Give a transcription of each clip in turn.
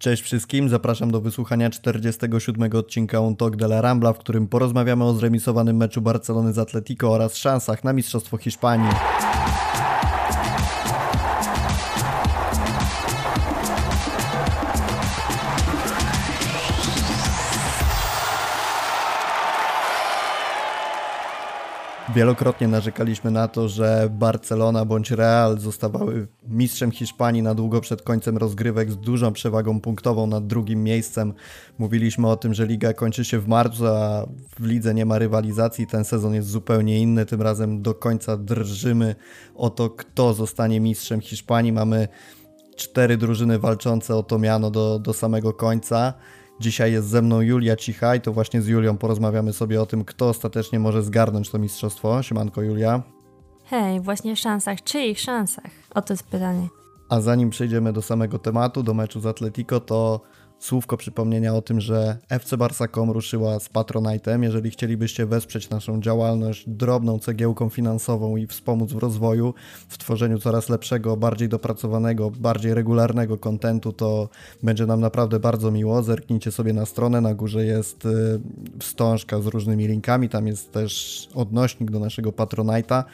Cześć wszystkim, zapraszam do wysłuchania 47 odcinka Un Talk de la Rambla, w którym porozmawiamy o zremisowanym meczu Barcelony z Atletico oraz szansach na Mistrzostwo Hiszpanii. Wielokrotnie narzekaliśmy na to, że Barcelona bądź Real zostawały mistrzem Hiszpanii na długo przed końcem rozgrywek z dużą przewagą punktową nad drugim miejscem. Mówiliśmy o tym, że liga kończy się w marcu, a w lidze nie ma rywalizacji. Ten sezon jest zupełnie inny. Tym razem do końca drżymy o to, kto zostanie mistrzem Hiszpanii. Mamy cztery drużyny walczące o to miano do, do samego końca. Dzisiaj jest ze mną Julia Cicha i to właśnie z Julią porozmawiamy sobie o tym, kto ostatecznie może zgarnąć to mistrzostwo. Siemanko Julia. Hej, właśnie szansach. Czyich szansach? Oto jest pytanie. A zanim przejdziemy do samego tematu, do meczu z Atletico, to słówko przypomnienia o tym, że FC Barsa.com ruszyła z Patronite'em. Jeżeli chcielibyście wesprzeć naszą działalność drobną cegiełką finansową i wspomóc w rozwoju, w tworzeniu coraz lepszego, bardziej dopracowanego, bardziej regularnego kontentu, to będzie nam naprawdę bardzo miło. Zerknijcie sobie na stronę, na górze jest y, wstążka z różnymi linkami, tam jest też odnośnik do naszego Patronite'a.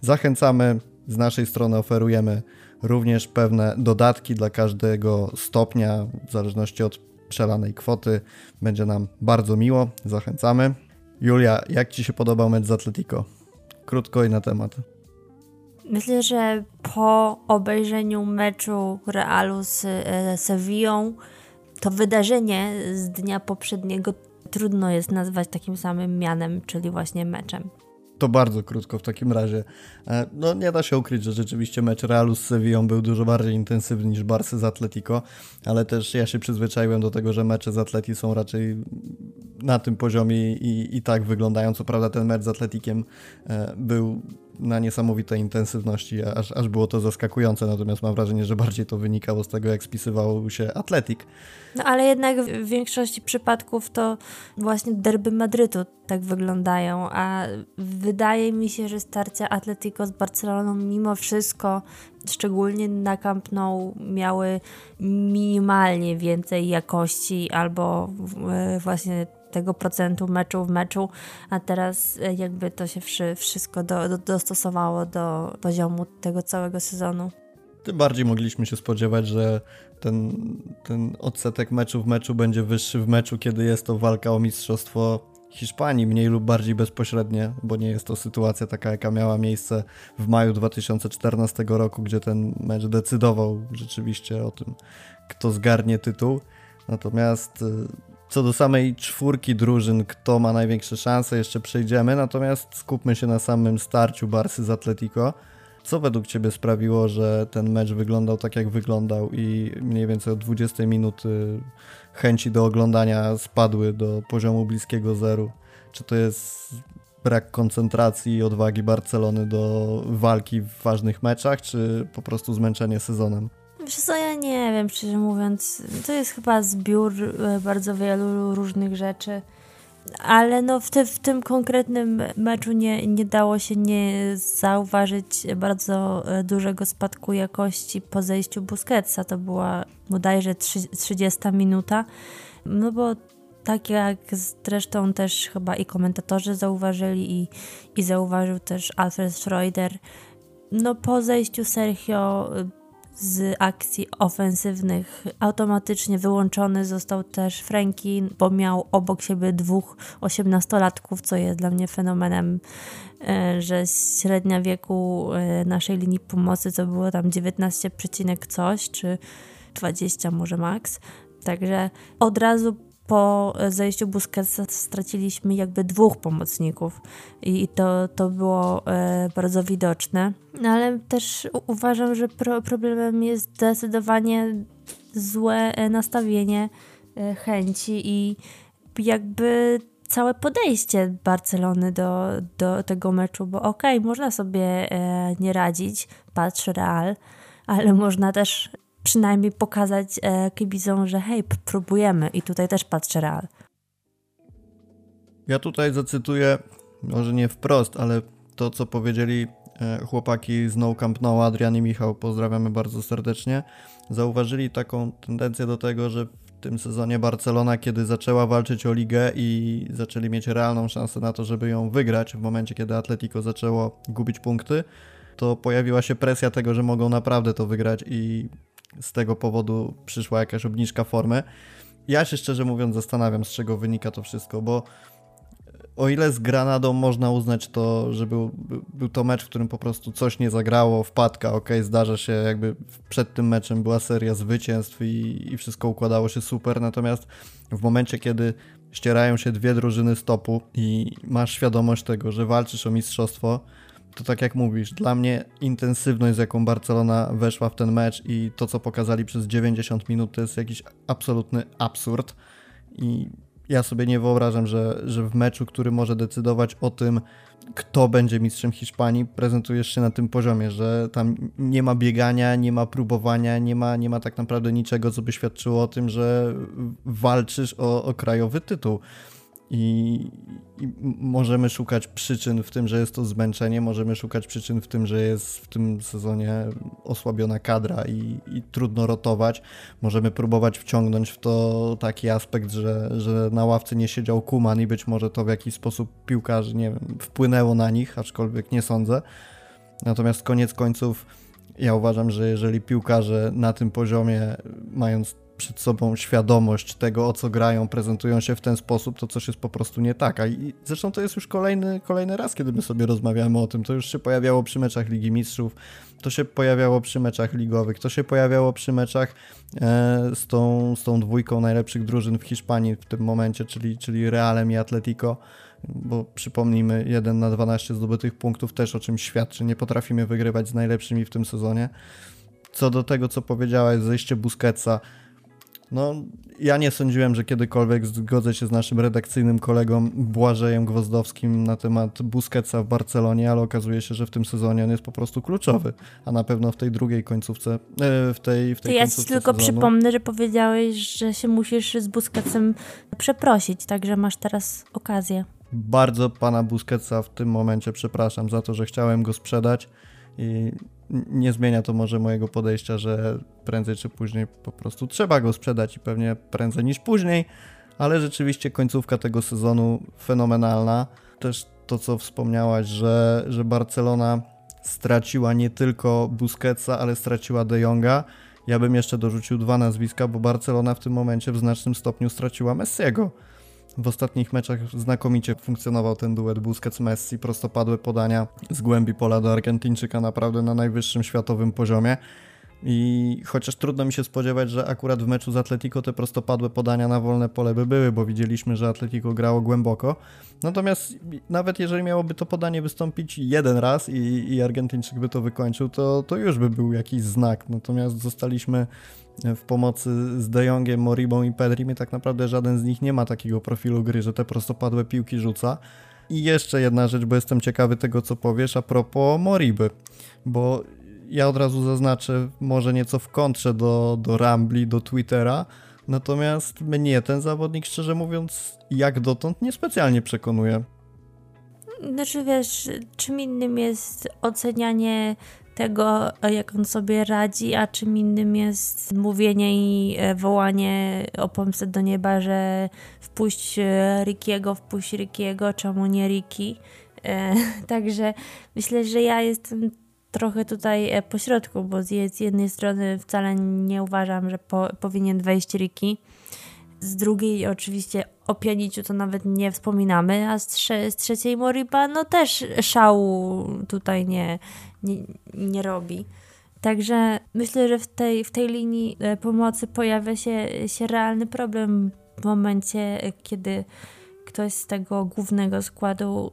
Zachęcamy, z naszej strony oferujemy również pewne dodatki dla każdego stopnia, w zależności od przelanej kwoty. Będzie nam bardzo miło, zachęcamy. Julia, jak Ci się podobał mecz z Atletico? Krótko i na temat. Myślę, że po obejrzeniu meczu Realu z e, Sevillą, to wydarzenie z dnia poprzedniego trudno jest nazwać takim samym mianem, czyli właśnie meczem. To bardzo krótko w takim razie. E, no nie da się ukryć, że rzeczywiście mecz Realu z Sevillą był dużo bardziej intensywny niż Barsy z Atletico, ale też ja się przyzwyczaiłem do tego, że mecze z Atleti są raczej na tym poziomie i, i tak wyglądają. Co prawda ten mecz z Atletikiem e, był na niesamowitej intensywności, aż, aż było to zaskakujące, natomiast mam wrażenie, że bardziej to wynikało z tego, jak spisywał się Atletik. No ale jednak w większości przypadków to właśnie derby Madrytu tak wyglądają, a wydaje mi się, że starcia Atletico z Barceloną mimo wszystko, szczególnie na Camp Nou, miały minimalnie więcej jakości albo e, właśnie tego procentu meczu w meczu, a teraz e, jakby to się wszystko do, do, dostosowało do poziomu tego całego sezonu. Tym bardziej mogliśmy się spodziewać, że ten, ten odsetek meczu w meczu będzie wyższy w meczu, kiedy jest to walka o mistrzostwo Hiszpanii, mniej lub bardziej bezpośrednie, bo nie jest to sytuacja taka, jaka miała miejsce w maju 2014 roku, gdzie ten mecz decydował rzeczywiście o tym, kto zgarnie tytuł. Natomiast y, co do samej czwórki drużyn, kto ma największe szanse, jeszcze przejdziemy, natomiast skupmy się na samym starciu Barsy z Atletico. Co według Ciebie sprawiło, że ten mecz wyglądał tak, jak wyglądał i mniej więcej od 20 minuty chęci do oglądania spadły do poziomu bliskiego zeru? Czy to jest brak koncentracji i odwagi Barcelony do walki w ważnych meczach, czy po prostu zmęczenie sezonem? Wiesz co, ja nie wiem, szczerze mówiąc. To jest chyba zbiór e, bardzo wielu różnych rzeczy. Ale no w, te, w tym konkretnym meczu nie, nie dało się nie zauważyć bardzo e, dużego spadku jakości po zejściu Busquetsa. To była bodajże 30 minuta. No bo tak jak zresztą też chyba i komentatorzy zauważyli i, i zauważył też Alfred Schroeder, no po zejściu Sergio z akcji ofensywnych automatycznie wyłączony został też Franki, bo miał obok siebie dwóch osiemnastolatków, co jest dla mnie fenomenem, e, że średnia wieku e, naszej linii pomocy to było tam 19, coś, czy 20 może maks. Także od razu po zejściu Busquetsa straciliśmy jakby dwóch pomocników i to, to było e, bardzo widoczne. No ale też uważam, że pro, problemem jest zdecydowanie złe e, nastawienie e, chęci i jakby całe podejście Barcelony do, do tego meczu, bo okej, okay, można sobie nie radzić, patrz Real, ale można też przynajmniej pokazać e, kibicom, że hej, próbujemy i tutaj też patrzę Real. Ja tutaj zacytuję, może nie wprost, ale to, co powiedzieli e, chłopaki z No Camp No, Adrian i Michał, pozdrawiamy bardzo serdecznie. zauważyli taką tendencję do tego, że w tym sezonie Barcelona, kiedy zaczęła walczyć o ligę i zaczęli mieć realną szansę na to, żeby ją wygrać w momencie, kiedy Atletico zaczęło gubić punkty, to pojawiła się presja tego, że mogą naprawdę to wygrać i z tego powodu przyszła jakaś obniżka formy. Ja się szczerze mówiąc zastanawiam, z czego wynika to wszystko, bo o ile z Granadą można uznać to, że był, był to mecz, w którym po prostu coś nie zagrało, wpadka, ok, zdarza się, jakby przed tym meczem była seria zwycięstw i, i wszystko układało się super, natomiast w momencie, kiedy ścierają się dwie drużyny stopu i masz świadomość tego, że walczysz o mistrzostwo, to tak jak mówisz, dla mnie intensywność, z jaką Barcelona weszła w ten mecz i to, co pokazali przez 90 minut, to jest jakiś absolutny absurd. I ja sobie nie wyobrażam, że, że w meczu, który może decydować o tym, kto będzie mistrzem Hiszpanii, prezentujesz się na tym poziomie, że tam nie ma biegania, nie ma próbowania, nie ma, nie ma tak naprawdę niczego, co by świadczyło o tym, że walczysz o, o krajowy tytuł. I, I, możemy szukać przyczyn w tym, że jest to zmęczenie, możemy szukać przyczyn w tym, że jest w tym sezonie osłabiona kadra i, i, trudno rotować. Możemy próbować wciągnąć w to taki aspekt, że, że na ławce nie siedział Kuman i być może to w jakiś sposób piłkarzy, nie wiem, wpłynęło na nich, aczkolwiek nie sądzę. Natomiast koniec końców ja uważam, że jeżeli piłkarze na tym poziomie, mając przed sobą świadomość tego, o co grają, prezentują się w ten sposób, to coś jest po prostu nie tak. A i zresztą to jest już kolejny, kolejny raz, kiedy my sobie rozmawiamy o tym. To już się pojawiało przy meczach Ligi Mistrzów, to się pojawiało przy meczach ligowych, to się pojawiało przy meczach e, z, tą, z tą dwójką najlepszych drużyn w Hiszpanii w tym momencie, czyli, czyli Realem i Atletico bo przypomnijmy, 1 na 12 zdobytych punktów też o czymś świadczy. Nie potrafimy wygrywać z najlepszymi w tym sezonie. Co do tego, co powiedziałeś, zejście Busquetsa, no, ja nie sądziłem, że kiedykolwiek zgodzę się z naszym redakcyjnym kolegą Błażejem Gwozdowskim na temat Busquetsa w Barcelonie, ale okazuje się, że w tym sezonie on jest po prostu kluczowy, a na pewno w tej drugiej końcówce, e, w tej, w tej to ja ci tylko sezonu. przypomnę, że powiedziałeś, że się musisz z Busquetsem przeprosić, także masz teraz okazję. Bardzo pana Busquetsa w tym momencie przepraszam za to, że chciałem go sprzedać i nie zmienia to może mojego podejścia, że prędzej czy później po prostu trzeba go sprzedać i pewnie prędzej niż później, ale rzeczywiście końcówka tego sezonu fenomenalna. Też to, co wspomniałaś, że, że Barcelona straciła nie tylko Busquetsa, ale straciła De Jonga. Ja bym jeszcze dorzucił dwa nazwiska, bo Barcelona w tym momencie w znacznym stopniu straciła Messiego. W ostatnich meczach znakomicie funkcjonował ten duet Busquets-Messi, prostopadłe podania z głębi pola do Argentyńczyka naprawdę na najwyższym światowym poziomie. I chociaż trudno mi się spodziewać, że akurat w meczu z Atletico te prostopadłe podania na wolne pole by były, bo widzieliśmy, że Atletico grało głęboko. Natomiast nawet jeżeli miałoby to podanie wystąpić jeden raz i, i Argentyńczyk by to wykończył, to, to już by był jakiś znak. Natomiast zostaliśmy w pomocy z De Jongiem, Moribą i Pedrim i tak naprawdę żaden z nich nie ma takiego profilu gry, że te prostopadłe piłki rzuca. I jeszcze jedna rzecz, bo jestem ciekawy tego, co powiesz a propos Moriby, bo ja od razu zaznaczę może nieco w kontrze do, do Rambli, do Twittera, natomiast mnie ten zawodnik, szczerze mówiąc, jak dotąd niespecjalnie przekonuje. Znaczy wiesz, czym innym jest ocenianie tego, jak on sobie radzi, a czym innym jest mówienie i e, wołanie o pomstę do nieba, że wpuść e, Rickiego, wpuść Rickiego, czemu nie Ricky. E, także myślę, że ja jestem trochę tutaj pośrodku, bo z jednej strony wcale nie uważam, że po, powinien wejść Ricky. Z drugiej oczywiście o pianiciu to nawet nie wspominamy, a z, trze z trzeciej Moriba no też szału tutaj nie, nie, nie robi. Także myślę, że w tej, w tej linii e, pomocy pojawia się, się realny problem w momencie, kiedy ktoś z tego głównego składu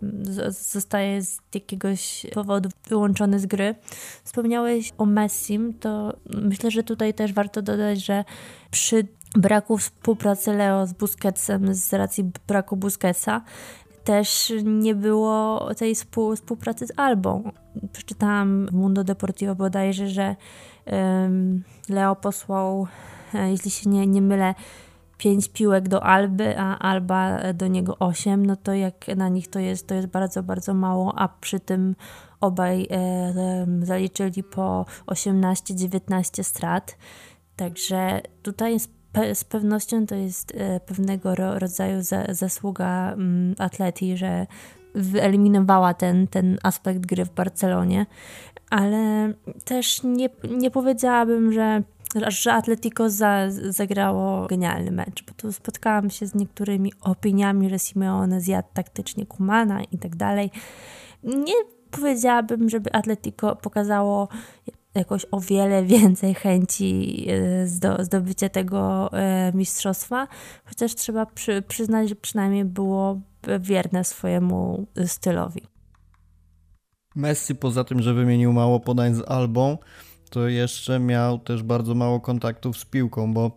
zostaje z jakiegoś powodu wyłączony z gry. Wspomniałeś o Messim, to myślę, że tutaj też warto dodać, że przy braku współpracy Leo z Busquetsem z racji braku Busquetsa też nie było tej współ, współpracy z Albą. Przeczytałam w Mundo Deportivo bodajże, że um, Leo posłał, e, jeśli się nie, nie mylę, pięć piłek do Alby, a Alba do niego osiem, no to jak na nich to jest, to jest bardzo, bardzo mało, a przy tym obaj e, zaliczyli po 18-19 strat. Także tutaj z, pe z pewnością to jest e, pewnego ro rodzaju za zasługa mm, atleti, że wyeliminowała ten, ten aspekt gry w Barcelonie, ale też nie, nie powiedziałabym, że że Atletico za, zagrało genialny mecz, bo tu spotkałam się z niektórymi opiniami, że Simeone zjadł taktycznie Kumana i tak dalej. Nie powiedziałabym, żeby Atletico pokazało jakoś o wiele więcej chęci e, zdobycia tego e, mistrzostwa, chociaż trzeba przy, przyznać, że przynajmniej było wierne swojemu stylowi. Messi poza tym, że wymienił mało podań z Albą, to jeszcze miał też bardzo mało kontaktów z piłką, bo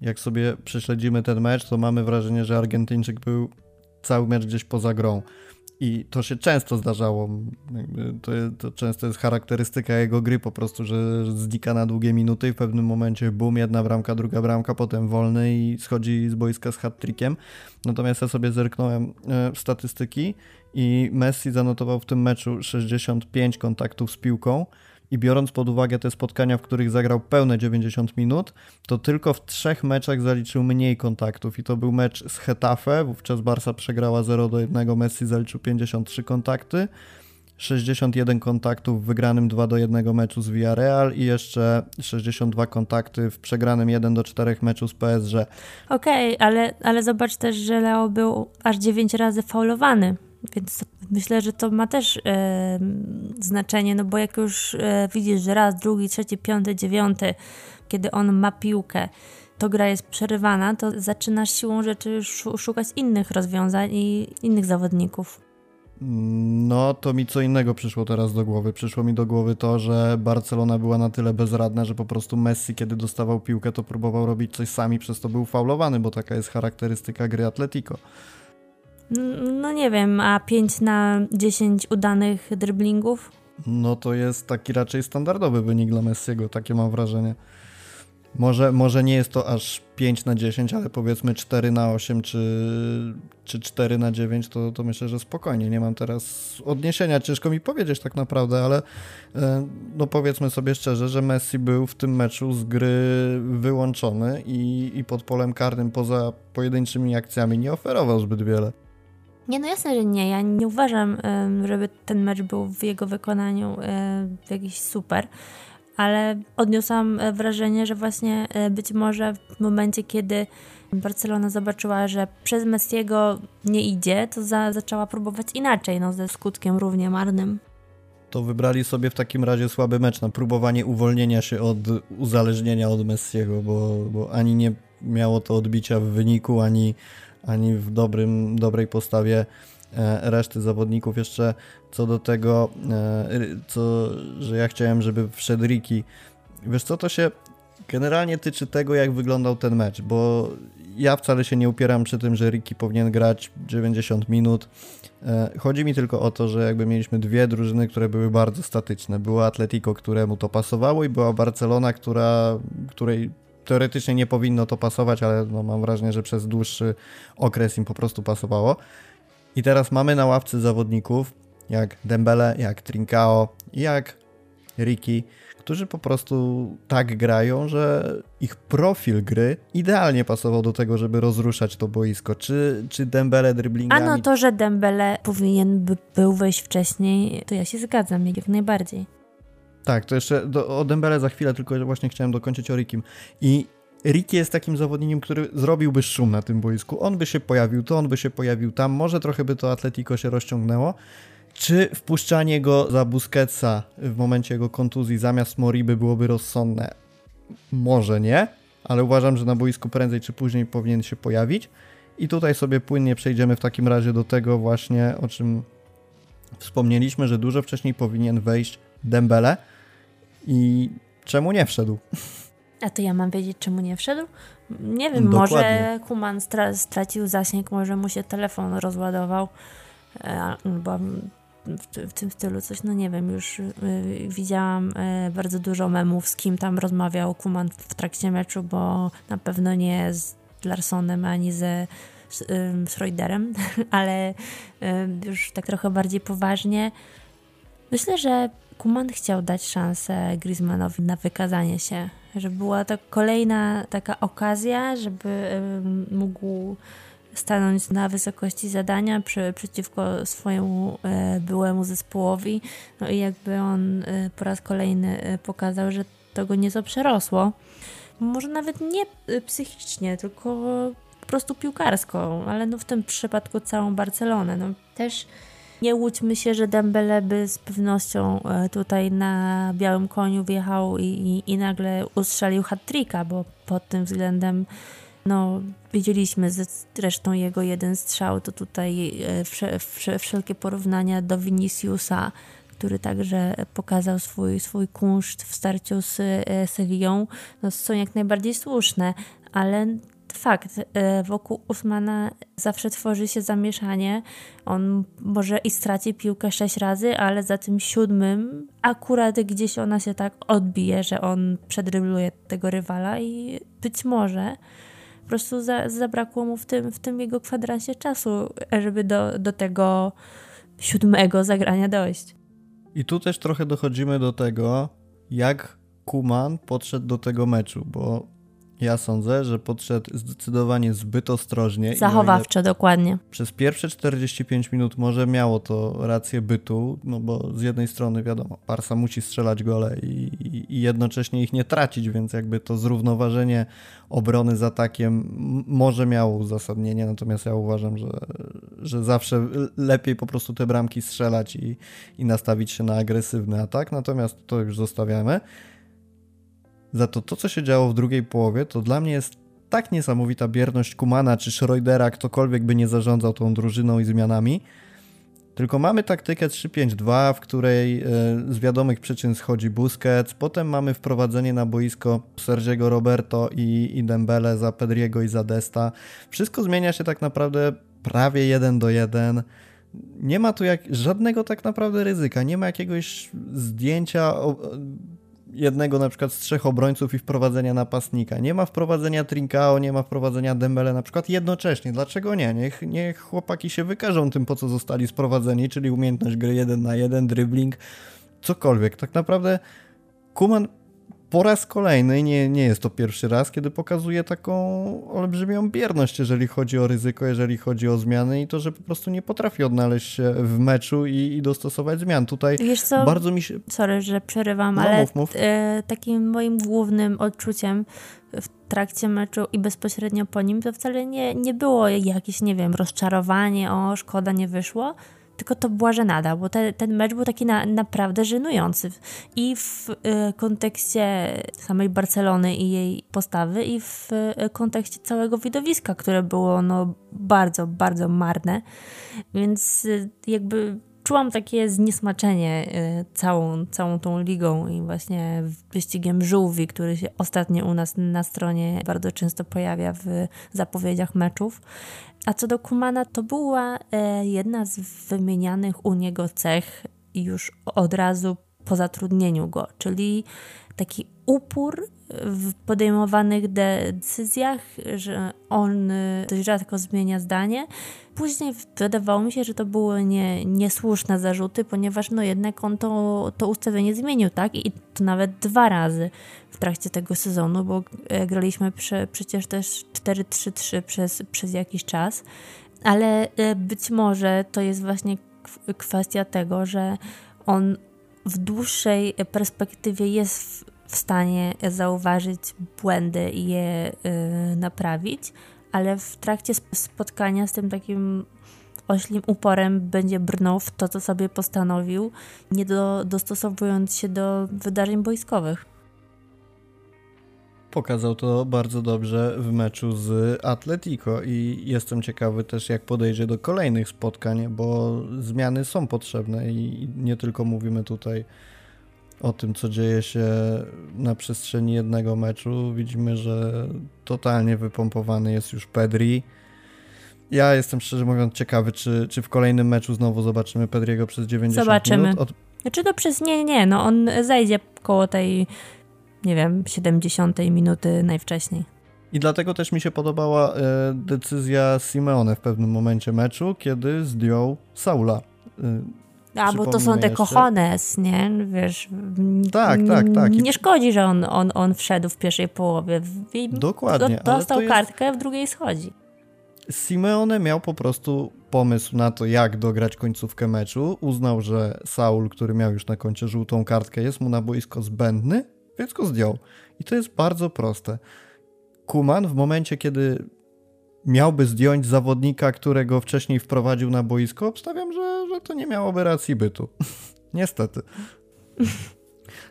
jak sobie prześledzimy ten mecz, to mamy wrażenie, że Argentyńczyk był cały mecz gdzieś poza grą. I to się często zdarzało. To, to, często jest charakterystyka jego gry po prostu, że znika na długie minuty i w pewnym momencie bum, jedna bramka, druga bramka, potem wolny i schodzi z boiska z hat-trickiem. Natomiast ja sobie zerknąłem e, w statystyki i Messi zanotował w tym meczu 65 kontaktów z piłką, i biorąc pod uwagę te spotkania, w których zagrał pełne 90 minut, to tylko w trzech meczach zaliczył mniej kontaktów i to był mecz z Hetafe, wówczas Barca przegrała 0 do 1, Messi zaliczył 53 kontakty, 61 kontaktów w wygranym 2 do 1 meczu z Villarreal i jeszcze 62 kontakty w przegranym 1 do 4 meczu z PSG. Okej, okay, ale, ale zobacz też, że Leo był aż 9 razy faulowany. Więc myślę, że to ma też e, znaczenie, no bo jak już e, widzisz, że raz, drugi, trzeci, piąty, dziewiąty, kiedy on ma piłkę, to gra jest przerywana, to zaczynasz siłą rzeczy szukać innych rozwiązań i innych zawodników. No, to mi co innego przyszło teraz do głowy. Przyszło mi do głowy to, że Barcelona była na tyle bezradna, że po prostu Messi, kiedy dostawał piłkę, to próbował robić coś sami, przez to był faulowany, bo taka jest charakterystyka gry Atletico. No nie wiem, a 5 na 10 udanych dryblingów? No to jest taki raczej standardowy wynik dla Messiego, takie mam wrażenie. Może, może nie jest to aż 5 na 10, ale powiedzmy 4 na 8 czy, czy 4 na 9, to, to myślę, że spokojnie. Nie mam teraz odniesienia, ciężko mi powiedzieć tak naprawdę, ale e, no powiedzmy sobie szczerze, że Messi był w tym meczu z gry wyłączony i, i pod polem karnym poza pojedynczymi akcjami nie oferował zbyt wiele. Nie, no jasne, że nie. Ja nie uważam, żeby ten mecz był w jego wykonaniu jakiś super, ale odniosłam e, wrażenie, że właśnie e, być może w momencie, kiedy Barcelona zobaczyła, że przez Messiego nie idzie, to za, zaczęła próbować inaczej, no ze skutkiem równie marnym. To wybrali sobie w takim razie słaby mecz na próbowanie uwolnienia się od uzależnienia od Messiego, bo, bo ani nie miało to odbicia w wyniku, ani ani w dobrym, dobrej postawie e, reszty zawodników. Jeszcze co do tego, e, co, że ja chciałem, żeby wszedł Ricky. Wiesz co, to się generalnie tyczy tego, jak wyglądał ten mecz, bo ja wcale się nie upieram przy tym, że Ricky powinien grać 90 minut. E, chodzi mi tylko o to, że jakby mieliśmy dwie drużyny, które były bardzo statyczne. Była Atletico, któremu to pasowało i była Barcelona, która, której teoretycznie nie powinno to pasować, ale no mam wrażenie, że przez dłuższy okres im po prostu pasowało. I teraz mamy na ławce zawodników jak Dembele, jak Trincao, jak Ricky, którzy po prostu tak grają, że ich profil gry idealnie pasował do tego, żeby rozruszać to boisko. Czy, czy Dembele dribblingami... A no to, że Dembele powinien by był wejść wcześniej, to ja się zgadzam jak najbardziej. Tak, to jeszcze do, o Dembele za chwilę, tylko właśnie chciałem dokończyć o Rikim. I Ricky jest takim zawodnikiem, który zrobiłby szum na tym boisku. On by się pojawił tu, on by się pojawił tam, może trochę by to Atletico się rozciągnęło. Czy wpuszczanie go za Busquetsa w momencie jego kontuzji zamiast Moriby byłoby rozsądne? Może nie, ale uważam, że na boisku prędzej czy później powinien się pojawić. I tutaj sobie płynnie przejdziemy w takim razie do tego właśnie, o czym wspomnieliśmy, że dużo wcześniej powinien wejść Dembele i czemu nie wszedł? A to ja mam wiedzieć, czemu nie wszedł? Nie wiem, Dokładnie. może Kuman stra stracił zasięg, może mu się telefon rozładował, e, bo w, tym stylu coś, no nie wiem, już y, widziałam y, bardzo dużo memów, z kim tam rozmawiał Kuman w trakcie meczu, bo na pewno nie z Larsonem ani ze y, Schroederem, ale już tak trochę bardziej poważnie. Myślę, że Kuman chciał dać szansę Griezmannowi na wykazanie się że była to kolejna taka okazja, żeby mógł stanąć na wysokości zadania przy, przeciwko swojemu e, byłemu zespołowi. No i jakby on e, po raz kolejny e, pokazał, że to go nieco przerosło. Może nawet nie psychicznie, tylko po prostu piłkarsko, ale no w tym przypadku całą Barcelonę. No też nie łudźmy się, że Dembele by z pewnością tutaj na białym koniu wjechał i, i, i nagle ustrzelił hat-tricka, bo pod tym względem no, widzieliśmy zresztą jego jeden strzał, to tutaj e, wsze, wsze, wszelkie porównania do Viniciusa, który także pokazał swój, swój kunszt w starciu z e, Sevillą, no, są jak najbardziej słuszne, ale fakt, e, wokół Usmana zawsze tworzy się zamieszanie. On może i straci piłkę sześć razy, ale za tym siódmym akurat gdzieś ona się tak odbije, że on przedrybluje tego rywala i być może prostu za, zabrakło mu w tym, w tym jego kwadransie czasu, żeby do, do tego siódmego zagrania dojść. I tu też trochę dochodzimy do tego, jak Kuman podszedł do tego meczu, bo ja sądzę, że podszedł zdecydowanie zbyt ostrożnie. Zachowawczo, dokładnie. Przez pierwsze 45 minut może miało to rację bytu, no bo z jednej strony wiadomo, Parsa musi strzelać gole i, i, i jednocześnie ich nie tracić, więc jakby to zrównoważenie obrony z atakiem może miało uzasadnienie, natomiast ja uważam, że, że zawsze lepiej po prostu te bramki strzelać i, i nastawić się na agresywny atak, natomiast to już zostawiamy. Za to to, co się działo w drugiej połowie, to dla mnie jest tak niesamowita bierność Kumana czy Schroedera, ktokolwiek by nie zarządzał tą drużyną i zmianami. Tylko mamy taktykę 3-5-2, w której e, z wiadomych przyczyn schodzi Busquets, potem mamy wprowadzenie na boisko Sergiego Roberto i, Dembele za Pedriego i za Desta. Wszystko zmienia się tak naprawdę prawie 1 do 1. Nie ma tu jak, żadnego tak naprawdę ryzyka, nie ma jakiegoś zdjęcia jednego na przykład z trzech obrońców i wprowadzenia napastnika. Nie ma wprowadzenia Trinkao, nie ma wprowadzenia Dembele na przykład jednocześnie. Dlaczego nie? Niech, niech chłopaki się wykażą tym, po co zostali sprowadzeni, czyli umiejętność gry jeden na jeden, dribbling, cokolwiek. Tak naprawdę Kuman po raz kolejny, nie, nie jest to pierwszy raz, kiedy pokazuje taką olbrzymią bierność, jeżeli chodzi o ryzyko, jeżeli chodzi o zmiany i to, że po prostu nie potrafi odnaleźć się w meczu i, i dostosować zmian. Tutaj bardzo mi się... Sorry, że przerywam, no, ale mów, mów. E, takim moim głównym odczuciem w trakcie meczu i bezpośrednio po nim to wcale nie, nie było jakieś, nie wiem, rozczarowanie, o szkoda, nie wyszło, tylko to była żenada, bo te, ten mecz był taki na, naprawdę żenujący. I w y, kontekście samej Barcelony i jej postawy, i w y, kontekście całego widowiska, które było no, bardzo, bardzo marne. Więc y, jakby czułam takie zniesmaczenie y, całą, całą tą ligą i właśnie wyścigiem żółwi, który się ostatnio u nas na stronie bardzo często pojawia w zapowiedziach meczów. A co do Kumana, to była e, jedna z wymienianych u niego cech już od razu po zatrudnieniu go, czyli taki upór w podejmowanych decyzjach, że on e, dość rzadko zmienia zdanie. Później wydawało mi się, że to były nie, niesłuszne zarzuty, ponieważ no jednak on to, to ustawienie zmienił, tak? I to nawet dwa razy w trakcie tego sezonu, bo e, graliśmy prze, przecież też 4-3-3 przez, przez jakiś czas, ale e, być może to jest właśnie kwestia tego, że on w dłuższej perspektywie jest w, stanie zauważyć błędy i je y, naprawić, ale w trakcie spotkania z tym takim oślim uporem będzie brnął w to, co sobie postanowił, nie do, dostosowując się do wydarzeń boiskowych. Pokazał to bardzo dobrze w meczu z Atletico i jestem ciekawy też, jak podejdzie do kolejnych spotkań, bo zmiany są potrzebne i nie tylko mówimy tutaj o tym, co dzieje się na przestrzeni jednego meczu. Widzimy, że totalnie wypompowany jest już Pedri. Ja jestem szczerze mówiąc ciekawy, czy, czy w kolejnym meczu znowu zobaczymy Pedriego przez 90 Zobaczymy. minut. Od... Znaczy to przez nie, nie, no on zajdzie koło tej, nie wiem, 70 minuty najwcześniej. I dlatego też mi się podobała e, decyzja Simeone w pewnym momencie meczu, kiedy zdjął Saula. E, A, bo to są te cojones, nie? Wiesz, tak, tak, tak. Nie szkodzi, że on, on, on wszedł w pierwszej połowie. I Dokładnie. Dostał kartkę, jest... w drugiej schodzi. Simeone miał po prostu pomysł na to, jak dograć końcówkę meczu. Uznał, że Saul, który miał już na koncie żółtą kartkę, jest mu na boisko zbędny, więc go zdjął. I to jest bardzo proste. Kuman w momencie, kiedy miałby zdjąć zawodnika, którego wcześniej wprowadził na boisko, obstawiam, że, że to nie miałoby racji bytu. Niestety.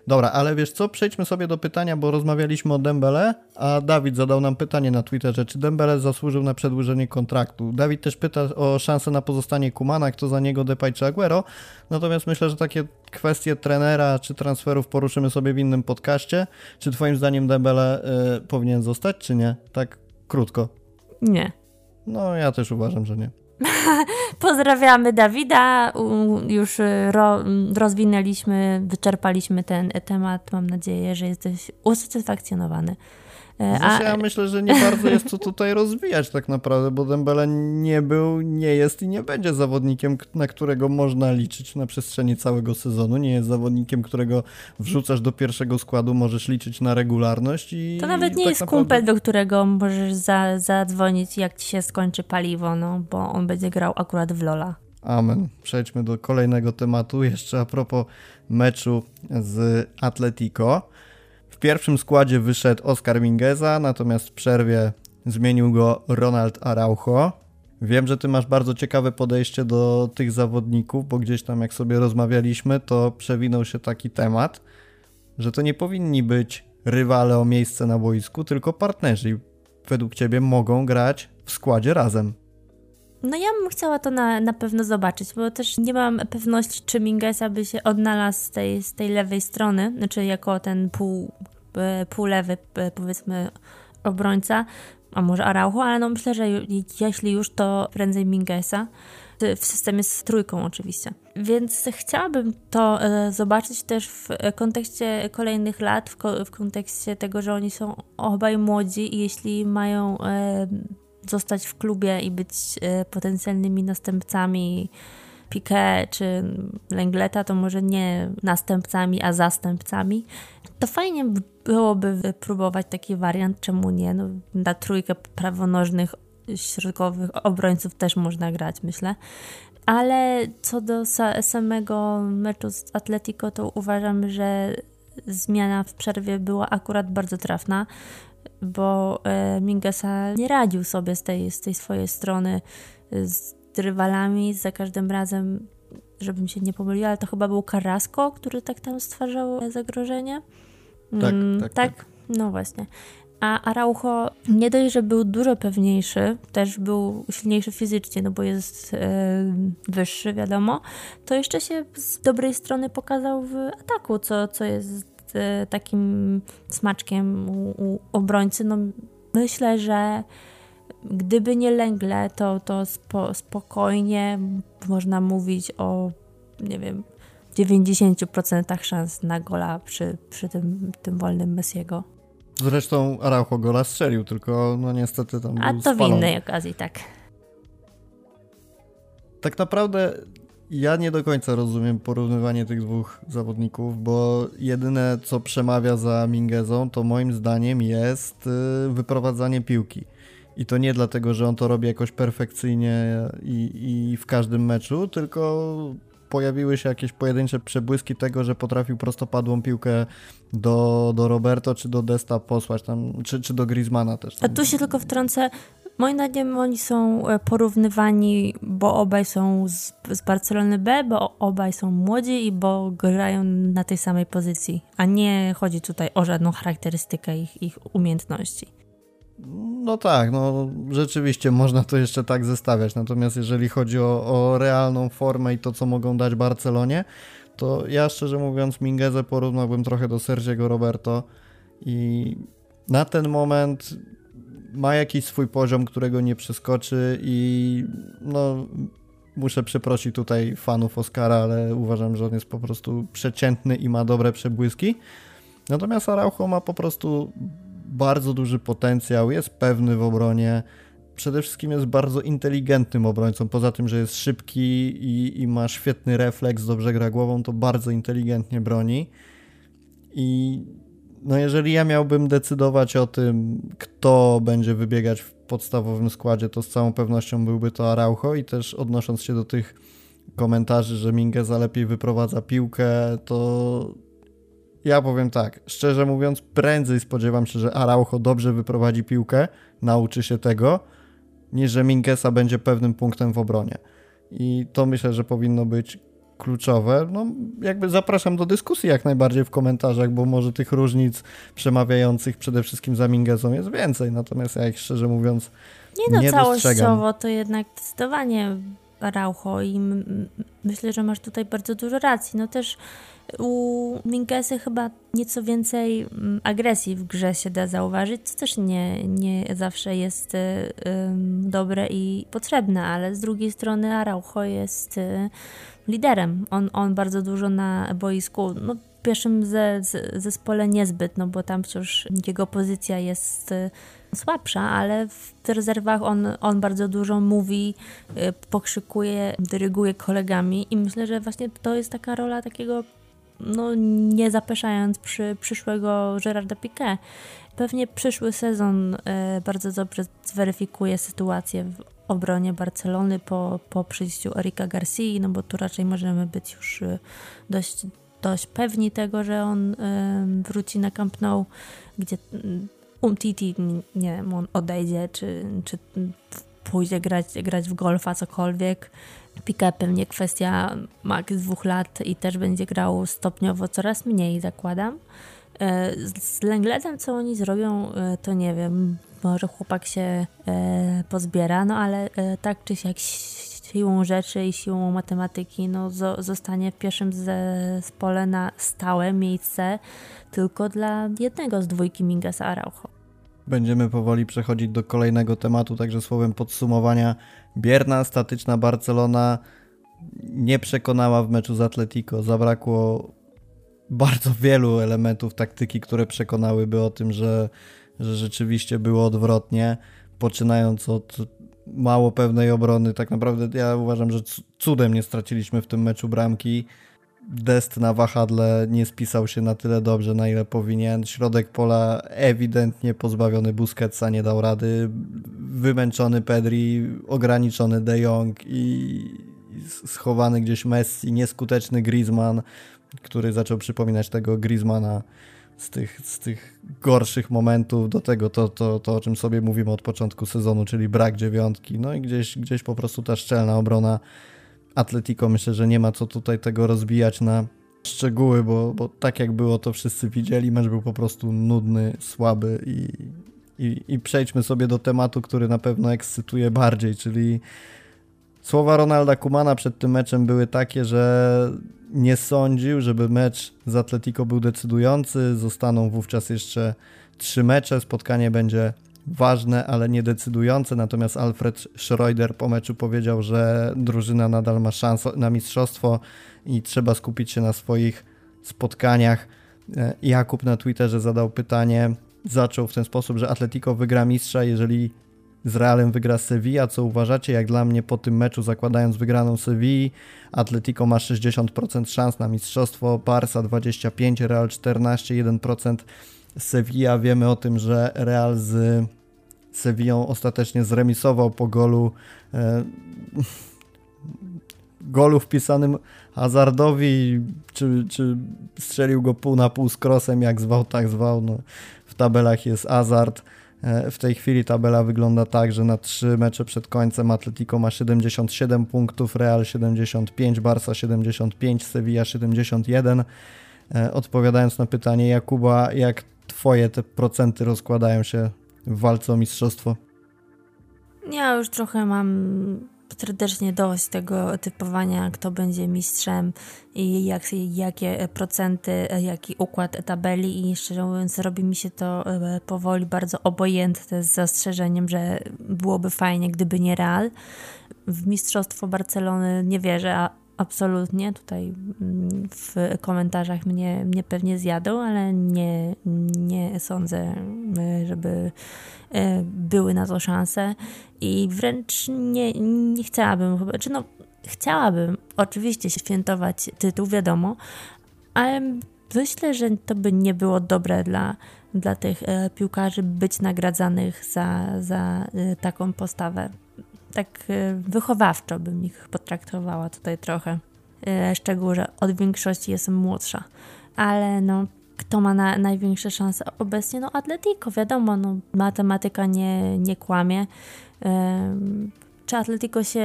Dobra, ale wiesz co, przejdźmy sobie do pytania, bo rozmawialiśmy o Dembele, a Dawid zadał nam pytanie na Twitterze, czy Dembele zasłużył na przedłużenie kontraktu. Dawid też pyta o szansę na pozostanie Kumana, kto za niego Depay czy Aguero, natomiast myślę, że takie kwestie trenera czy transferów poruszymy sobie w innym podcaście. Czy twoim zdaniem Dembele y, powinien zostać, czy nie? Tak krótko. Nie. No, ja też uważam, że nie. Pozdrawiamy Dawida. Już y, ro, rozwinęliśmy, wyczerpaliśmy ten temat. Mam nadzieję, że jesteś usatysfakcjonowany. E, znaczy, ja myślę, że nie bardzo jest co tutaj rozwijać tak naprawdę, bo Dembele nie był, nie jest i nie będzie zawodnikiem, na którego można liczyć na przestrzeni całego sezonu. Nie jest zawodnikiem, którego wrzucasz do pierwszego składu, możesz liczyć na regularność. I to nawet nie tak jest naprawdę... kumpel, do którego możesz za, zadzwonić, jak ci się skończy paliwo, no, bo on będzie grał akurat w Lola. Amen. Przejdźmy do kolejnego tematu. Jeszcze a propos meczu z Atletico. W pierwszym składzie wyszedł Oscar Mingeza, natomiast w przerwie zmienił go Ronald Araujo. Wiem, że ty masz bardzo ciekawe podejście do tych zawodników, bo gdzieś tam jak sobie rozmawialiśmy, to przewinął się taki temat, że to nie powinni być rywale o miejsce na boisku, tylko partnerzy. Według ciebie mogą grać w składzie razem. No ja bym chciała to na, na pewno zobaczyć, bo też nie mam pewności, czy Mingesa by się odnalazł z tej, z tej lewej strony, znaczy jako ten pół, e, półlewy e, powiedzmy obrońca, a może Araujo, ale no myślę, że jeśli już, to prędzej Mingesa w systemie z trójką oczywiście. Więc chciałabym to e, zobaczyć też w kontekście kolejnych lat, w, ko w kontekście tego, że oni są obaj młodzi i jeśli mają zostać w klubie i być e, potencjalnymi następcami Piqué czy Lengleta, to może nie następcami, a zastępcami. To fajnie byłoby próbować taki wariant, czemu nie? No, na trójkę prawonożnych środkowych obrońców też można grać, myślę. Ale co do samego meczu z Atletico, to uważam, że zmiana w przerwie była akurat bardzo trafna bo e, Mingesa nie radził sobie z tej, z tej swojej strony z rywalami, za każdym razem, żebym się nie pomyliła, ale to chyba był Carrasco, który tak tam stwarzał zagrożenie. Tak, mm, tak, tak, tak. No właśnie. A Araujo nie dość, że był dużo pewniejszy, też był silniejszy fizycznie, no bo jest e, wyższy, wiadomo, to jeszcze się z dobrej strony pokazał w ataku, co, co jest E, takim smaczkiem u, u obrońcy, no myślę, że gdyby nie Lęgle, to, to spo, spokojnie można mówić o, nie wiem, 90% szans na gola przy, przy tym, tym wolnym Messiego. Zresztą Araujo gola strzelił, tylko no niestety tam A to spalony. w innej okazji, tak. Tak naprawdę ja nie do końca rozumiem porównywanie tych dwóch zawodników, bo jedyne co przemawia za Mingezą to moim zdaniem jest y, wyprowadzanie piłki. I to nie dlatego, że on to robi jakoś perfekcyjnie i, i w każdym meczu, tylko pojawiły się jakieś pojedyncze przebłyski tego, że potrafił prostopadłą piłkę do, do Roberto czy do Desta posłać tam, czy, czy do Griezmana też. Tam. A tu się tylko wtrącę, Moim zdaniem oni są e, porównywani, bo obaj są z, z Barcelony B, bo obaj są młodzi i bo grają na tej samej pozycji, a nie chodzi tutaj o żadną charakterystykę ich, ich umiejętności. No tak, no rzeczywiście można to jeszcze tak zestawiać. Natomiast jeżeli chodzi o, o realną formę i to, co mogą dać Barcelonie, to ja szczerze mówiąc Mingezę porównałbym trochę do Sergiego Roberto i na ten moment ma jakiś swój poziom, którego nie przeskoczy i no muszę przeprosić tutaj fanów Oscara, ale uważam, że on jest po prostu przeciętny i ma dobre przebłyski. Natomiast Araujo ma po prostu bardzo duży potencjał, jest pewny w obronie, przede wszystkim jest bardzo inteligentnym obrońcą. Poza tym, że jest szybki i, i ma świetny refleks, dobrze gra głową, to bardzo inteligentnie broni. I no jeżeli ja miałbym decydować o tym, kto będzie wybiegać w podstawowym składzie, to z całą pewnością byłby to Araujo i też odnosząc się do tych komentarzy, że Mingeza lepiej wyprowadza piłkę, to ja powiem tak, szczerze mówiąc, prędzej spodziewam się, że Araujo dobrze wyprowadzi piłkę, nauczy się tego, niż że Mingesa będzie pewnym punktem w obronie. I to myślę, że powinno być kluczowe. No, jakby zapraszam do dyskusji jak najbardziej w komentarzach, bo może tych różnic przemawiających przede wszystkim za Mingezą jest więcej. Natomiast ja ich szczerze mówiąc nie no, nie całościowo to jednak zdecydowanie Araujo i myślę, że masz tutaj bardzo dużo racji. No też u Mingesy chyba nieco więcej agresji w grze się da zauważyć, co też nie, nie zawsze jest um, dobre i potrzebne, ale z drugiej strony Araujo jest y, liderem. On, on bardzo dużo na boisku, no w pierwszym ze, ze, zespole niezbyt, no bo tam wciąż jego pozycja jest y, słabsza, ale w rezerwach on, on bardzo dużo mówi, y, pokrzykuje, dyryguje kolegami i myślę, że właśnie to jest taka rola takiego no, nie zapeszając przy przyszłego Gerarda Piqué. Pewnie przyszły sezon e, bardzo dobrze zweryfikuje sytuację obronie Barcelony po, po przyjściu Erika Garcia, no bo tu raczej możemy być już e, dość, dość pewni tego, że on wróci na Camp Nou, gdzie mm, Umtiti, nie wiem, on odejdzie, czy, czy pójdzie grać, grać w golfa, cokolwiek. Piqué pewnie kwestia max dwóch lat i też będzie grał stopniowo coraz mniej, zakładam. E, z Lengledem, co oni zrobią, e, to nie wiem. Może chłopak się e, pozbiera, no ale tak czy siak siłą rzeczy i siłą matematyki no, zostanie w pierwszym zespole na stałe miejsce tylko dla jednego z dwójki Mingasa Araujo. Będziemy powoli przechodzić do kolejnego tematu, także słowem podsumowania. Bierna, statyczna Barcelona nie przekonała w meczu z Atletico. Zabrakło bardzo wielu elementów taktyki, które przekonałyby o tym, że, że rzeczywiście było odwrotnie. Poczynając od mało pewnej obrony, tak naprawdę ja uważam, że cudem nie straciliśmy w tym meczu bramki. Dest na wahadle nie spisał się na tyle dobrze, na ile powinien. Środek pola ewidentnie pozbawiony Busquetsa, nie dał rady. Wymęczony Pedri, ograniczony De Jong i schowany gdzieś Messi, nieskuteczny Griezmann, który zaczął przypominać tego Griezmana z tych, z tych gorszych momentów do tego, to, to, to o czym sobie mówimy od początku sezonu, czyli brak dziewiątki. No i gdzieś, gdzieś po prostu ta szczelna obrona Atletico myślę, że nie ma co tutaj tego rozbijać na szczegóły, bo, bo tak jak było, to wszyscy widzieli, mecz był po prostu nudny, słaby i, i, i przejdźmy sobie do tematu, który na pewno ekscytuje bardziej, czyli słowa Ronalda Kumana przed tym meczem były takie, że nie sądził, żeby mecz z Atletico był decydujący, zostaną wówczas jeszcze trzy mecze, spotkanie będzie ważne, ale nie decydujące. Natomiast Alfred Schroeder po meczu powiedział, że drużyna nadal ma szansę na mistrzostwo i trzeba skupić się na swoich spotkaniach. E, Jakub na Twitterze zadał pytanie, zaczął w ten sposób, że Atletico wygra mistrza, jeżeli z Realem wygra Sevilla. Co uważacie? Jak dla mnie po tym meczu, zakładając wygraną Sevilla, Atletico ma 60% szans na mistrzostwo, Barca 25%, Real 14%, 1% Sevilla. Wiemy o tym, że Real z Sevillą ostatecznie zremisował po golu e, golu wpisanym Hazardowi, czy, czy strzelił go pół na pół z krosem, jak zwał, tak zwał. No, w tabelach jest Hazard. E, w tej chwili tabela wygląda tak, że na trzy mecze przed końcem Atletico ma 77 punktów, Real 75, Barca 75, Sevilla 71. E, odpowiadając na pytanie Jakuba, jak twoje te procenty rozkładają się w walce o mistrzostwo? Ja już trochę mam serdecznie dość tego typowania, kto będzie mistrzem i jak, jakie procenty, jaki układ tabeli i szczerze mówiąc robi mi się to e, powoli bardzo obojętne z zastrzeżeniem, że byłoby fajnie, gdyby nie Real. W mistrzostwo Barcelony nie wierzę, a absolutnie. Tutaj mm, w komentarzach mnie, mnie pewnie zjadą, ale nie, nie sądzę, y, żeby były na to szanse i wręcz nie, nie chciałabym, czy znaczy no chciałabym oczywiście świętować tytuł, wiadomo, ale myślę, że to by nie było dobre dla, dla tych e, piłkarzy być nagradzanych za, za e, taką postawę. Tak e, wychowawczo bym ich potraktowała tutaj trochę. Szczegół, że od większości jestem młodsza. Ale no, kto ma na, największe szanse obecnie? No Atletico, wiadomo, no, matematyka nie, nie kłamie. Czy Atletico się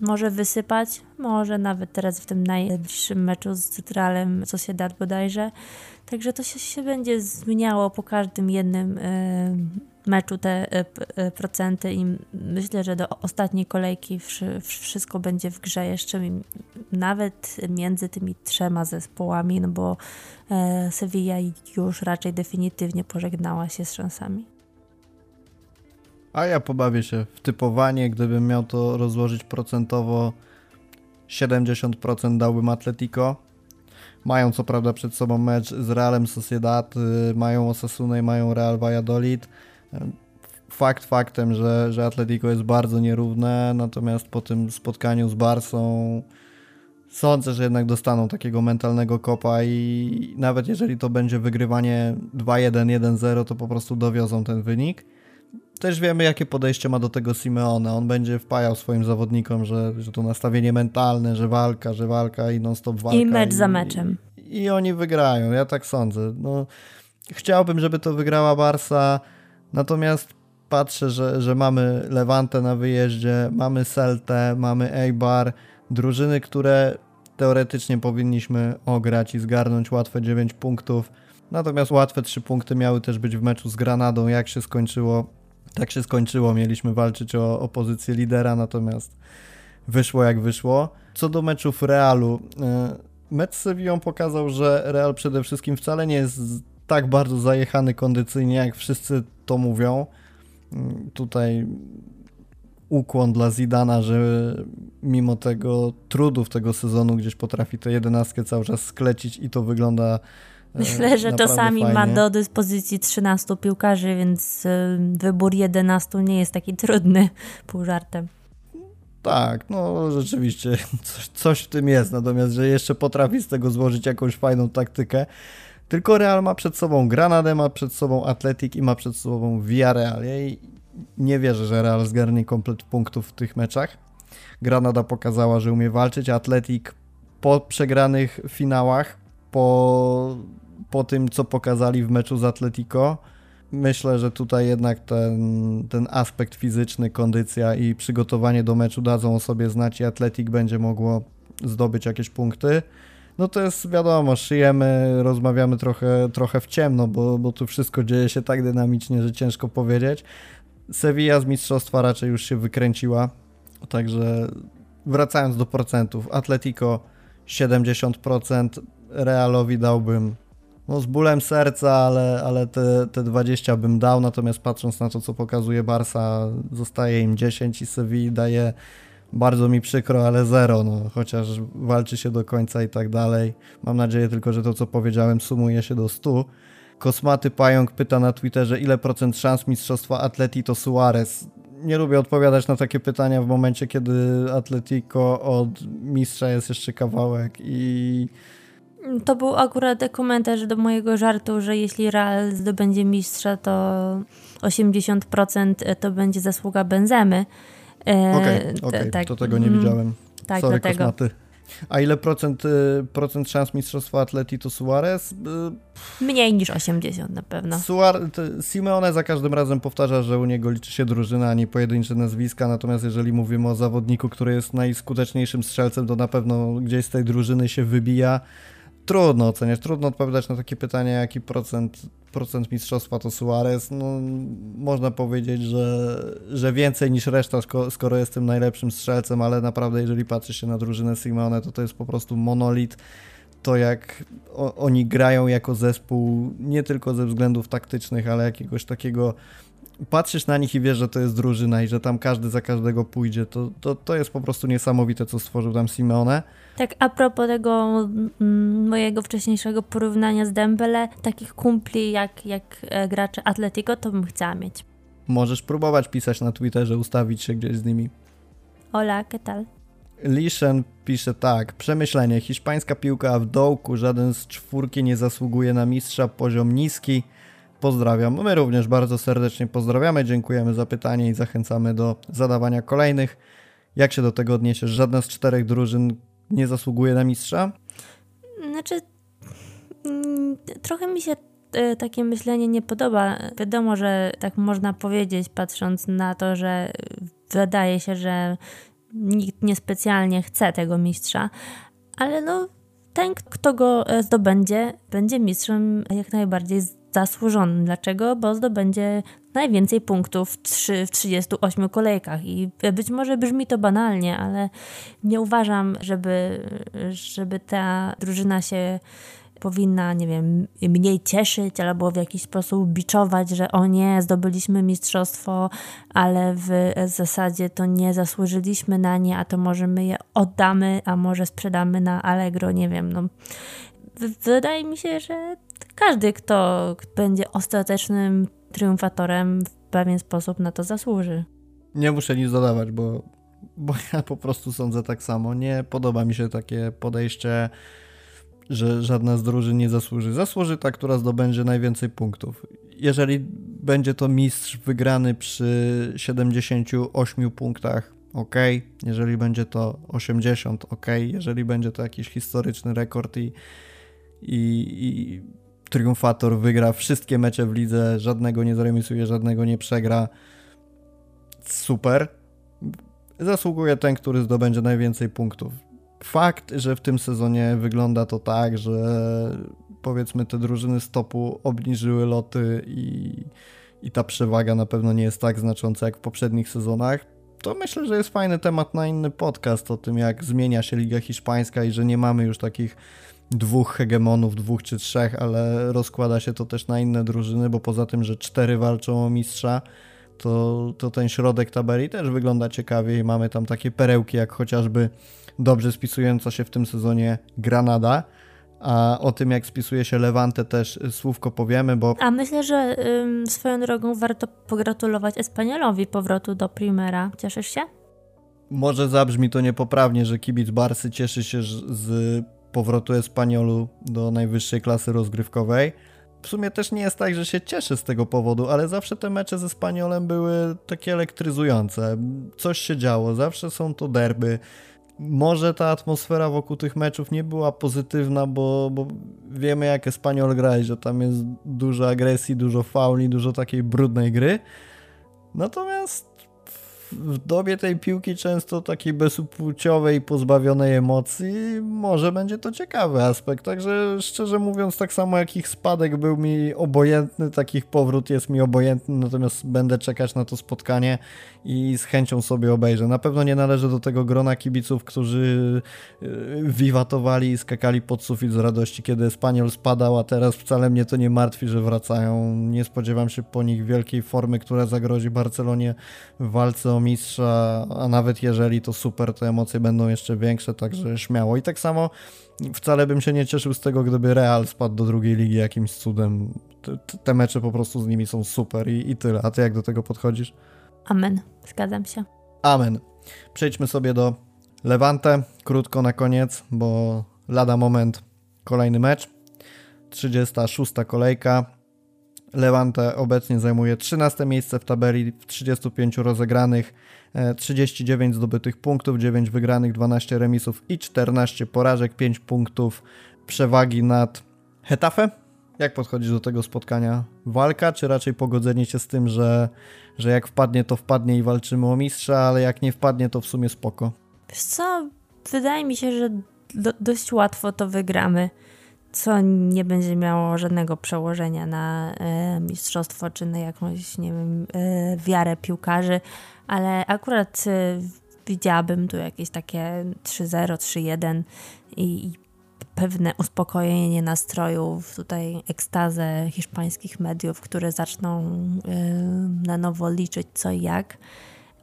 może wysypać, może nawet teraz w tym najbliższym meczu z Realem Sociedad bodajże. Także to się, się będzie zmieniało po każdym jednym y, meczu te y, y, procenty i myślę, że do ostatniej kolejki wszy, wszystko będzie w grze jeszcze nawet między tymi trzema zespołami, no bo Sevilla już raczej definitywnie pożegnała się z szansami. A ja pobawię się w typowanie, gdybym miał to rozłożyć procentowo 70% dałbym Atletico. Mają co prawda przed sobą mecz z Realem Sociedad, y, mają Osasuna i mają Real Valladolid. Fakt faktem, że, że Atletico jest bardzo nierówne, natomiast po tym spotkaniu z Barsą sądzę, że jednak dostaną takiego mentalnego kopa i nawet jeżeli to będzie wygrywanie 2-1, 1-0, to po prostu dowiozą ten wynik też wiemy, jakie podejście ma do tego Simeone. On będzie wpajał swoim zawodnikom, że, że to nastawienie mentalne, że walka, że walka i non-stop walka. I mecz i, za meczem. I, I, oni wygrają, ja tak sądzę. No, chciałbym, żeby to wygrała Barsa, natomiast patrzę, że, że mamy Levante na wyjeździe, mamy Celtę, mamy Eibar, drużyny, które teoretycznie powinniśmy ograć i zgarnąć łatwe 9 punktów. Natomiast łatwe 3 punkty miały też być w meczu z Granadą. Jak się skończyło, tak się skończyło. Mieliśmy walczyć o, o pozycję lidera, natomiast wyszło jak wyszło. Co do meczów Realu, e, mecz z Sevillą pokazał, że Real przede wszystkim wcale nie jest tak bardzo zajechany kondycyjnie, jak wszyscy to mówią. Mm, tutaj ukłon dla Zidana, że mimo tego trudów tego sezonu gdzieś potrafi tę jedenastkę cały czas sklecić i to wygląda Myślę, że czasami fajnie. ma do dyspozycji 13 piłkarzy, więc y, wybór 11 nie jest taki trudny, pół żartem. Tak, no rzeczywiście coś, coś w tym jest, natomiast, że jeszcze potrafi z tego złożyć jakąś fajną taktykę. Tylko Real ma przed sobą Granadę, ma przed sobą Atletik i ma przed sobą Villarreal. Ja nie wierzę, że Real zgarnie komplet punktów w tych meczach. Granada pokazała, że umie walczyć, Atletik po przegranych finałach, po po tym, co pokazali w meczu z Atletico. Myślę, że tutaj jednak ten, ten aspekt fizyczny, kondycja i przygotowanie do meczu dadzą o sobie znać i Atletik będzie mogło zdobyć jakieś punkty. No to jest wiadomo, szyjemy, rozmawiamy trochę, trochę w ciemno, bo, bo tu wszystko dzieje się tak dynamicznie, że ciężko powiedzieć. Sevilla z mistrzostwa raczej już się wykręciła, także wracając do procentów, Atletico 70%, Realowi dałbym no z bólem serca, ale, ale te, te 20 bym dał, natomiast patrząc na to, co pokazuje Barsa, zostaje im 10 i Sevilla daje bardzo mi przykro, ale zero, no, chociaż walczy się do końca i tak dalej. Mam nadzieję tylko, że to, co powiedziałem, sumuje się do 100. Kosmaty Pająk pyta na Twitterze, ile procent szans mistrzostwa Atleti Suarez. Nie lubię odpowiadać na takie pytania w momencie, kiedy Atletico od mistrza jest jeszcze kawałek i to był akurat komentarz do mojego żartu, że jeśli Real zdobędzie mistrza, to 80% to będzie zasługa Benzemy. E, okej, okay, okay, tak. to tego nie mm, widziałem. Tak, Sorry, dlatego. Kosmaty. A ile procent, y, procent szans mistrzostwa Atleti to Suarez? Y, Mniej niż 80 na pewno. Suar Simeone za każdym razem powtarza, że u niego liczy się drużyna, a nie pojedyncze nazwiska, natomiast jeżeli mówimy o zawodniku, który jest najskuteczniejszym strzelcem, to na pewno gdzieś z tej drużyny się wybija trudno oceniać, trudno odpowiadać na takie pytanie, jaki procent, procent mistrzostwa to Suarez. No, można powiedzieć, że, że więcej niż reszta, skoro jestem najlepszym strzelcem, ale naprawdę jeżeli patrzy się na drużynę Simone, to to jest po prostu monolit. To jak o, oni grają jako zespół, nie tylko ze względów taktycznych, ale jakiegoś takiego patrzysz na nich i wiesz, że to jest drużyna i że tam każdy za każdego pójdzie, to, to, to jest po prostu niesamowite, co stworzył tam Simeone. Tak, a propos tego mm, mojego wcześniejszego porównania z Dembele, takich kumpli jak, jak e, gracze Atletico, to bym chciała mieć. Możesz próbować pisać na Twitterze, ustawić się gdzieś z nimi. Hola, ¿qué tal? Liszen pisze tak. Przemyślenie. Hiszpańska piłka w dołku. Żaden z czwórki nie zasługuje na mistrza. Poziom niski. Pozdrawiam. My również bardzo serdecznie pozdrawiamy. Dziękujemy za pytanie i zachęcamy do zadawania kolejnych. Jak się do tego odniesiesz? Żadna z czterech drużyn nie zasługuje na mistrza? Znaczy, mm, trochę mi się e, takie myślenie nie podoba. Wiadomo, że tak można powiedzieć, patrząc na to, że wydaje się, że nikt niespecjalnie chce tego mistrza, ale no ten, kto go e, zdobędzie, będzie mistrzem jak najbardziej zasłużonym. Dlaczego? Bo zdobędzie najwięcej punktów w, 3, w 38 kolejkach i być może brzmi to banalnie, ale nie uważam, żeby, żeby ta drużyna się powinna, nie wiem, mniej cieszyć albo w jakiś sposób biczować, że o nie, zdobyliśmy mistrzostwo, ale w zasadzie to nie zasłużyliśmy na nie, a to może my je oddamy, a może sprzedamy na Allegro, nie wiem. No. Wydaje mi się, że każdy, kto będzie ostatecznym triumfatorem w pewien sposób na to zasłuży. Nie muszę nic dodawać, bo, bo ja po prostu sądzę tak samo. Nie podoba mi się takie podejście że żadna z drużyn nie zasłuży. Zasłuży ta, która zdobędzie najwięcej punktów. Jeżeli będzie to mistrz wygrany przy 78 punktach, ok. Jeżeli będzie to 80, ok. Jeżeli będzie to jakiś historyczny rekord i, i, i triumfator wygra wszystkie mecze w lidze, żadnego nie zremisuje, żadnego nie przegra, super. Zasługuje ten, który zdobędzie najwięcej punktów fakt, że w tym sezonie wygląda to tak, że powiedzmy te drużyny stopu obniżyły loty i, i ta przewaga na pewno nie jest tak znacząca jak w poprzednich sezonach, to myślę, że jest fajny temat na inny podcast o tym, jak zmienia się Liga Hiszpańska i że nie mamy już takich dwóch hegemonów, dwóch czy trzech, ale rozkłada się to też na inne drużyny, bo poza tym, że cztery walczą o mistrza, to, to ten środek tabeli też wygląda ciekawie i mamy tam takie perełki, jak chociażby dobrze spisująca się w tym sezonie Granada. A o tym, jak spisuje się Levante, też słówko powiemy, bo. A myślę, że ym, swoją drogą warto pogratulować Espaniolowi powrotu do Primera. Cieszysz się? Może zabrzmi to niepoprawnie, że kibic Barsy cieszy się z powrotu Espaniolu do najwyższej klasy rozgrywkowej. W sumie też nie jest tak, że się cieszę z tego powodu, ale zawsze te mecze ze Spaniolem były takie elektryzujące. Coś się działo, zawsze są to derby może ta atmosfera wokół tych meczów nie była pozytywna, bo, bo wiemy jak Espanyol gra i że tam jest dużo agresji, dużo fauli, dużo takiej brudnej gry. Natomiast w dobie tej piłki często takiej bezpłciowej, pozbawionej emocji, może będzie to ciekawy aspekt. Także szczerze mówiąc, tak samo jak ich spadek był mi obojętny, takich powrót jest mi obojętny, natomiast będę czekać na to spotkanie i z chęcią sobie obejrzę. Na pewno nie należy do tego grona kibiców, którzy y, wiwatowali i skakali pod sufit z radości, kiedy Spaniol spadał, a teraz wcale mnie to nie martwi, że wracają. Nie spodziewam się po nich wielkiej formy, która zagrozi Barcelonie w walce o mistrza, a nawet jeżeli to super, to emocje będą jeszcze większe, także śmiało. I tak samo wcale bym się nie cieszył z tego, gdyby Real spadł do drugiej ligi jakimś cudem. Te, te mecze po prostu z nimi są super i, i tyle. A ty jak do tego podchodzisz? Amen. Zgadzam się. Amen. Przejdźmy sobie do Levante. Krótko na koniec, bo lada moment kolejny mecz. 36. kolejka. Levante obecnie zajmuje 13 miejsce w tabeli w 35 rozegranych, 39 e, zdobytych punktów, 9 wygranych, 12 remisów i 14 porażek, 5 punktów przewagi nad Hetafe. Jak podchodzisz do tego spotkania? Walka, czy raczej pogodzenie się z tym, że, że jak wpadnie, to wpadnie i walczymy o mistrza, ale jak nie wpadnie, to w sumie spoko? Wiesz co, wydaje mi się, że do, dość łatwo to wygramy co nie będzie miało żadnego przełożenia na e, mistrzostwo czy na jakąś, nie wiem, e, wiarę piłkarzy, ale akurat e, widziałabym tu jakieś takie 3-0, 3-1 i, i pewne uspokojenie nastrojów, tutaj ekstazę hiszpańskich mediów, które zaczną na nowo liczyć co i jak.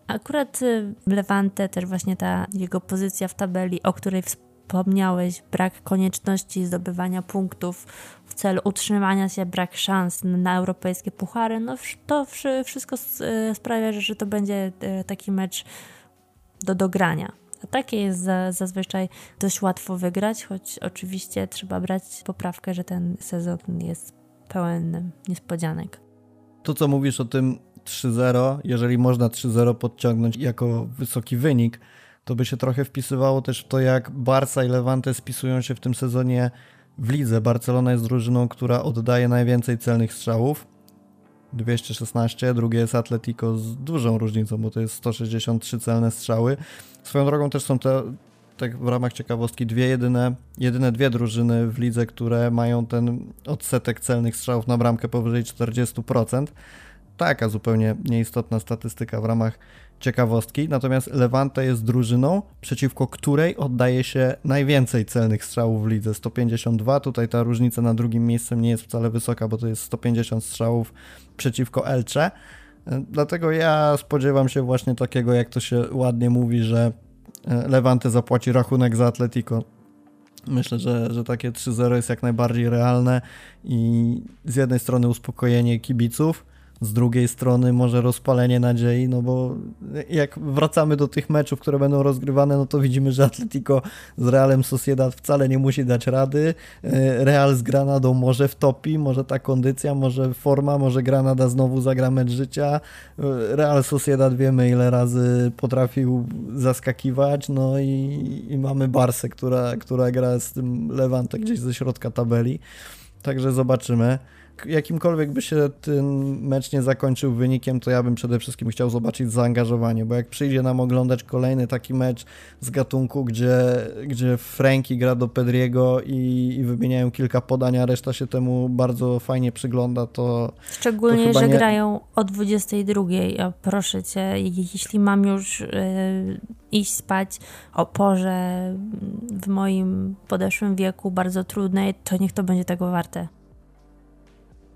Akurat Levante, też właśnie ta jego pozycja w tabeli, o której wspomniałeś, brak konieczności zdobywania punktów w celu utrzymania się, brak szans na europejskie puchary, no to wszystko y, sprawia, że to będzie taki mecz do dogrania. A takie jest zazwyczaj dość łatwo wygrać, choć oczywiście trzeba brać poprawkę, że ten sezon jest pełen niespodzianek. To, co mówisz o tym 3-0, jeżeli można 3-0 podciągnąć jako wysoki wynik, to by się trochę wpisywało też w to, jak Barca i Levante spisują się w tym sezonie w lidze. Barcelona jest drużyną, która oddaje najwięcej celnych strzałów. 216, drugie jest Atletico z dużą różnicą, bo to jest 163 celne strzały. Swoją drogą też są te, tak w ramach ciekawostki, dwie jedyne, jedyne dwie drużyny w lidze, które mają ten odsetek celnych strzałów na bramkę powyżej 40%. Taka zupełnie nieistotna statystyka w ramach ciekawostki. Natomiast Levante jest drużyną, przeciwko której oddaje się najwięcej celnych strzałów w lidze 152. Tutaj ta różnica na drugim miejscu nie jest wcale wysoka, bo to jest 150 strzałów przeciwko Elcze. Dlatego ja spodziewam się właśnie takiego, jak to się ładnie mówi, że e, Levante zapłaci rachunek za Atletico. Myślę, że, że takie 3-0 jest jak najbardziej realne i z jednej strony uspokojenie kibiców, z drugiej strony może rozpalenie nadziei, no bo jak wracamy do tych meczów, które będą rozgrywane, no to widzimy, że Atletico z Realem Sociedad wcale nie musi dać rady. E, Real z Granadą może wtopi, może ta kondycja, może forma, może Granada znowu zagra mecz życia. E, Real Sociedad wiemy ile razy potrafił zaskakiwać, no i, i mamy Barsę, która, która gra z tym Levante gdzieś ze środka tabeli. Także zobaczymy jakimkolwiek by się ten mecz nie zakończył wynikiem, to ja bym przede wszystkim chciał zobaczyć zaangażowanie, bo jak przyjdzie nam oglądać kolejny taki mecz z gatunku, gdzie, gdzie Franki gra do Pedriego i, i wymieniają kilka podań, a reszta się temu bardzo fajnie przygląda, to Szczególnie, to że nie... grają o 22, a proszę Cię, jeśli mam już yy, iść spać o porze w moim podeszłym wieku, bardzo trudnej, to niech to będzie tego warte.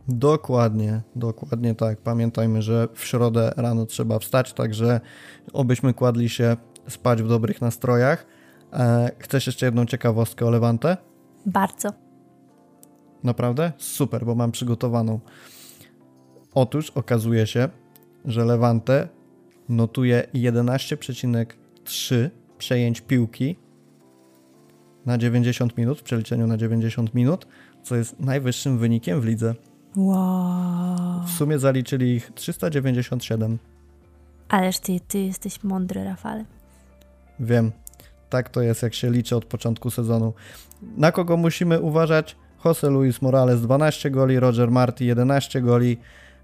Dokładnie, dokładnie tak. Pamiętajmy, że w środę rano trzeba wstać, także obyśmy kładli się spać w dobrych nastrojach. E, chcesz jeszcze jedną ciekawostkę o Levante? Bardzo. Naprawdę? Super, bo mam przygotowaną. Otóż okazuje się, że Levante notuje 11,3 przejęć piłki na 90 minut, w przeliczeniu na 90 minut, co jest najwyższym wynikiem w lidze. Wow. W sumie zaliczyli ich 397. Ależ ty, ty jesteś mądry, Rafale. Wiem. Tak to jest, jak się liczy od początku sezonu. Na kogo musimy uważać? Jose Luis Morales 12 goli, Roger Marti 11 goli.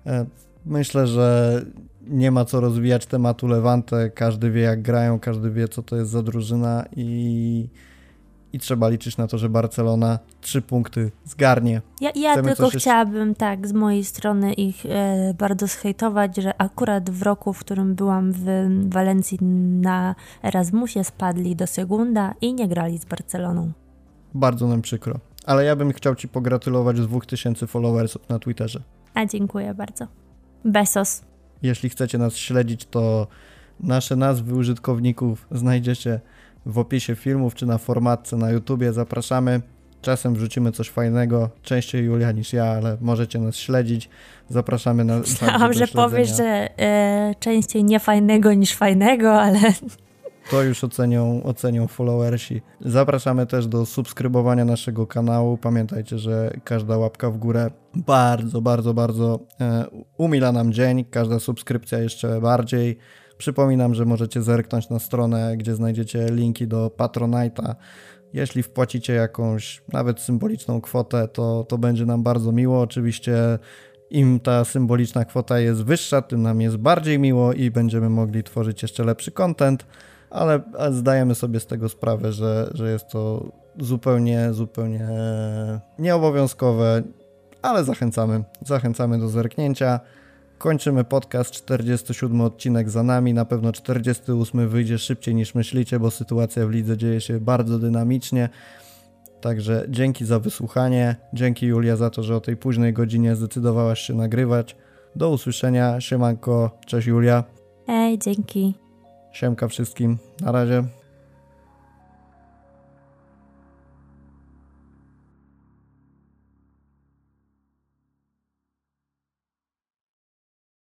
E, myślę, że nie ma co rozwijać tematu Levante. Każdy wie, jak grają, każdy wie, co to jest za drużyna i i trzeba liczyć na to, że Barcelona trzy punkty zgarnie. Ja, ja tylko chciałabym tak z mojej strony ich e, bardzo zhejtować, że akurat w roku, w którym byłam w Walencji na Erasmusie spadli do Segunda i nie grali z Barceloną. Bardzo nam przykro. Ale ja bym chciał Ci pogratulować z 2000 followersów na Twitterze. A dziękuję bardzo. Besos. Jeśli chcecie nas śledzić, to nasze nazwy użytkowników znajdziecie w opisie filmów czy na formatce na YouTubie. Zapraszamy. Czasem wrzucimy coś fajnego, częściej Julia niż ja, ale możecie nas śledzić. Zapraszamy na. Myślałam, że powiesz, że e, częściej nie fajnego niż fajnego, ale. To już ocenią, ocenią followersi. Zapraszamy też do subskrybowania naszego kanału. Pamiętajcie, że każda łapka w górę bardzo, bardzo, bardzo e, umila nam dzień. Każda subskrypcja jeszcze bardziej. Przypominam, że możecie zerknąć na stronę, gdzie znajdziecie linki do Patronite'a. Jeśli wpłacicie jakąś nawet symboliczną kwotę, to, to będzie nam bardzo miło. Oczywiście im ta symboliczna kwota jest wyższa, tym nam jest bardziej miło i będziemy mogli tworzyć jeszcze lepszy content, ale zdajemy sobie z tego sprawę, że, że jest to zupełnie, zupełnie nieobowiązkowe, ale zachęcamy. Zachęcamy do zerknięcia. Kończymy podcast, 47 odcinek za nami, na pewno 48 wyjdzie szybciej niż myślicie, bo sytuacja w lidze dzieje się bardzo dynamicznie. Także dzięki za wysłuchanie. Dzięki Julia za to, że o tej późnej godzinie zdecydowałaś się nagrywać. Do usłyszenia. Siemanko. Cześć Julia. Ej, dzięki. Siemka wszystkim. Na razie.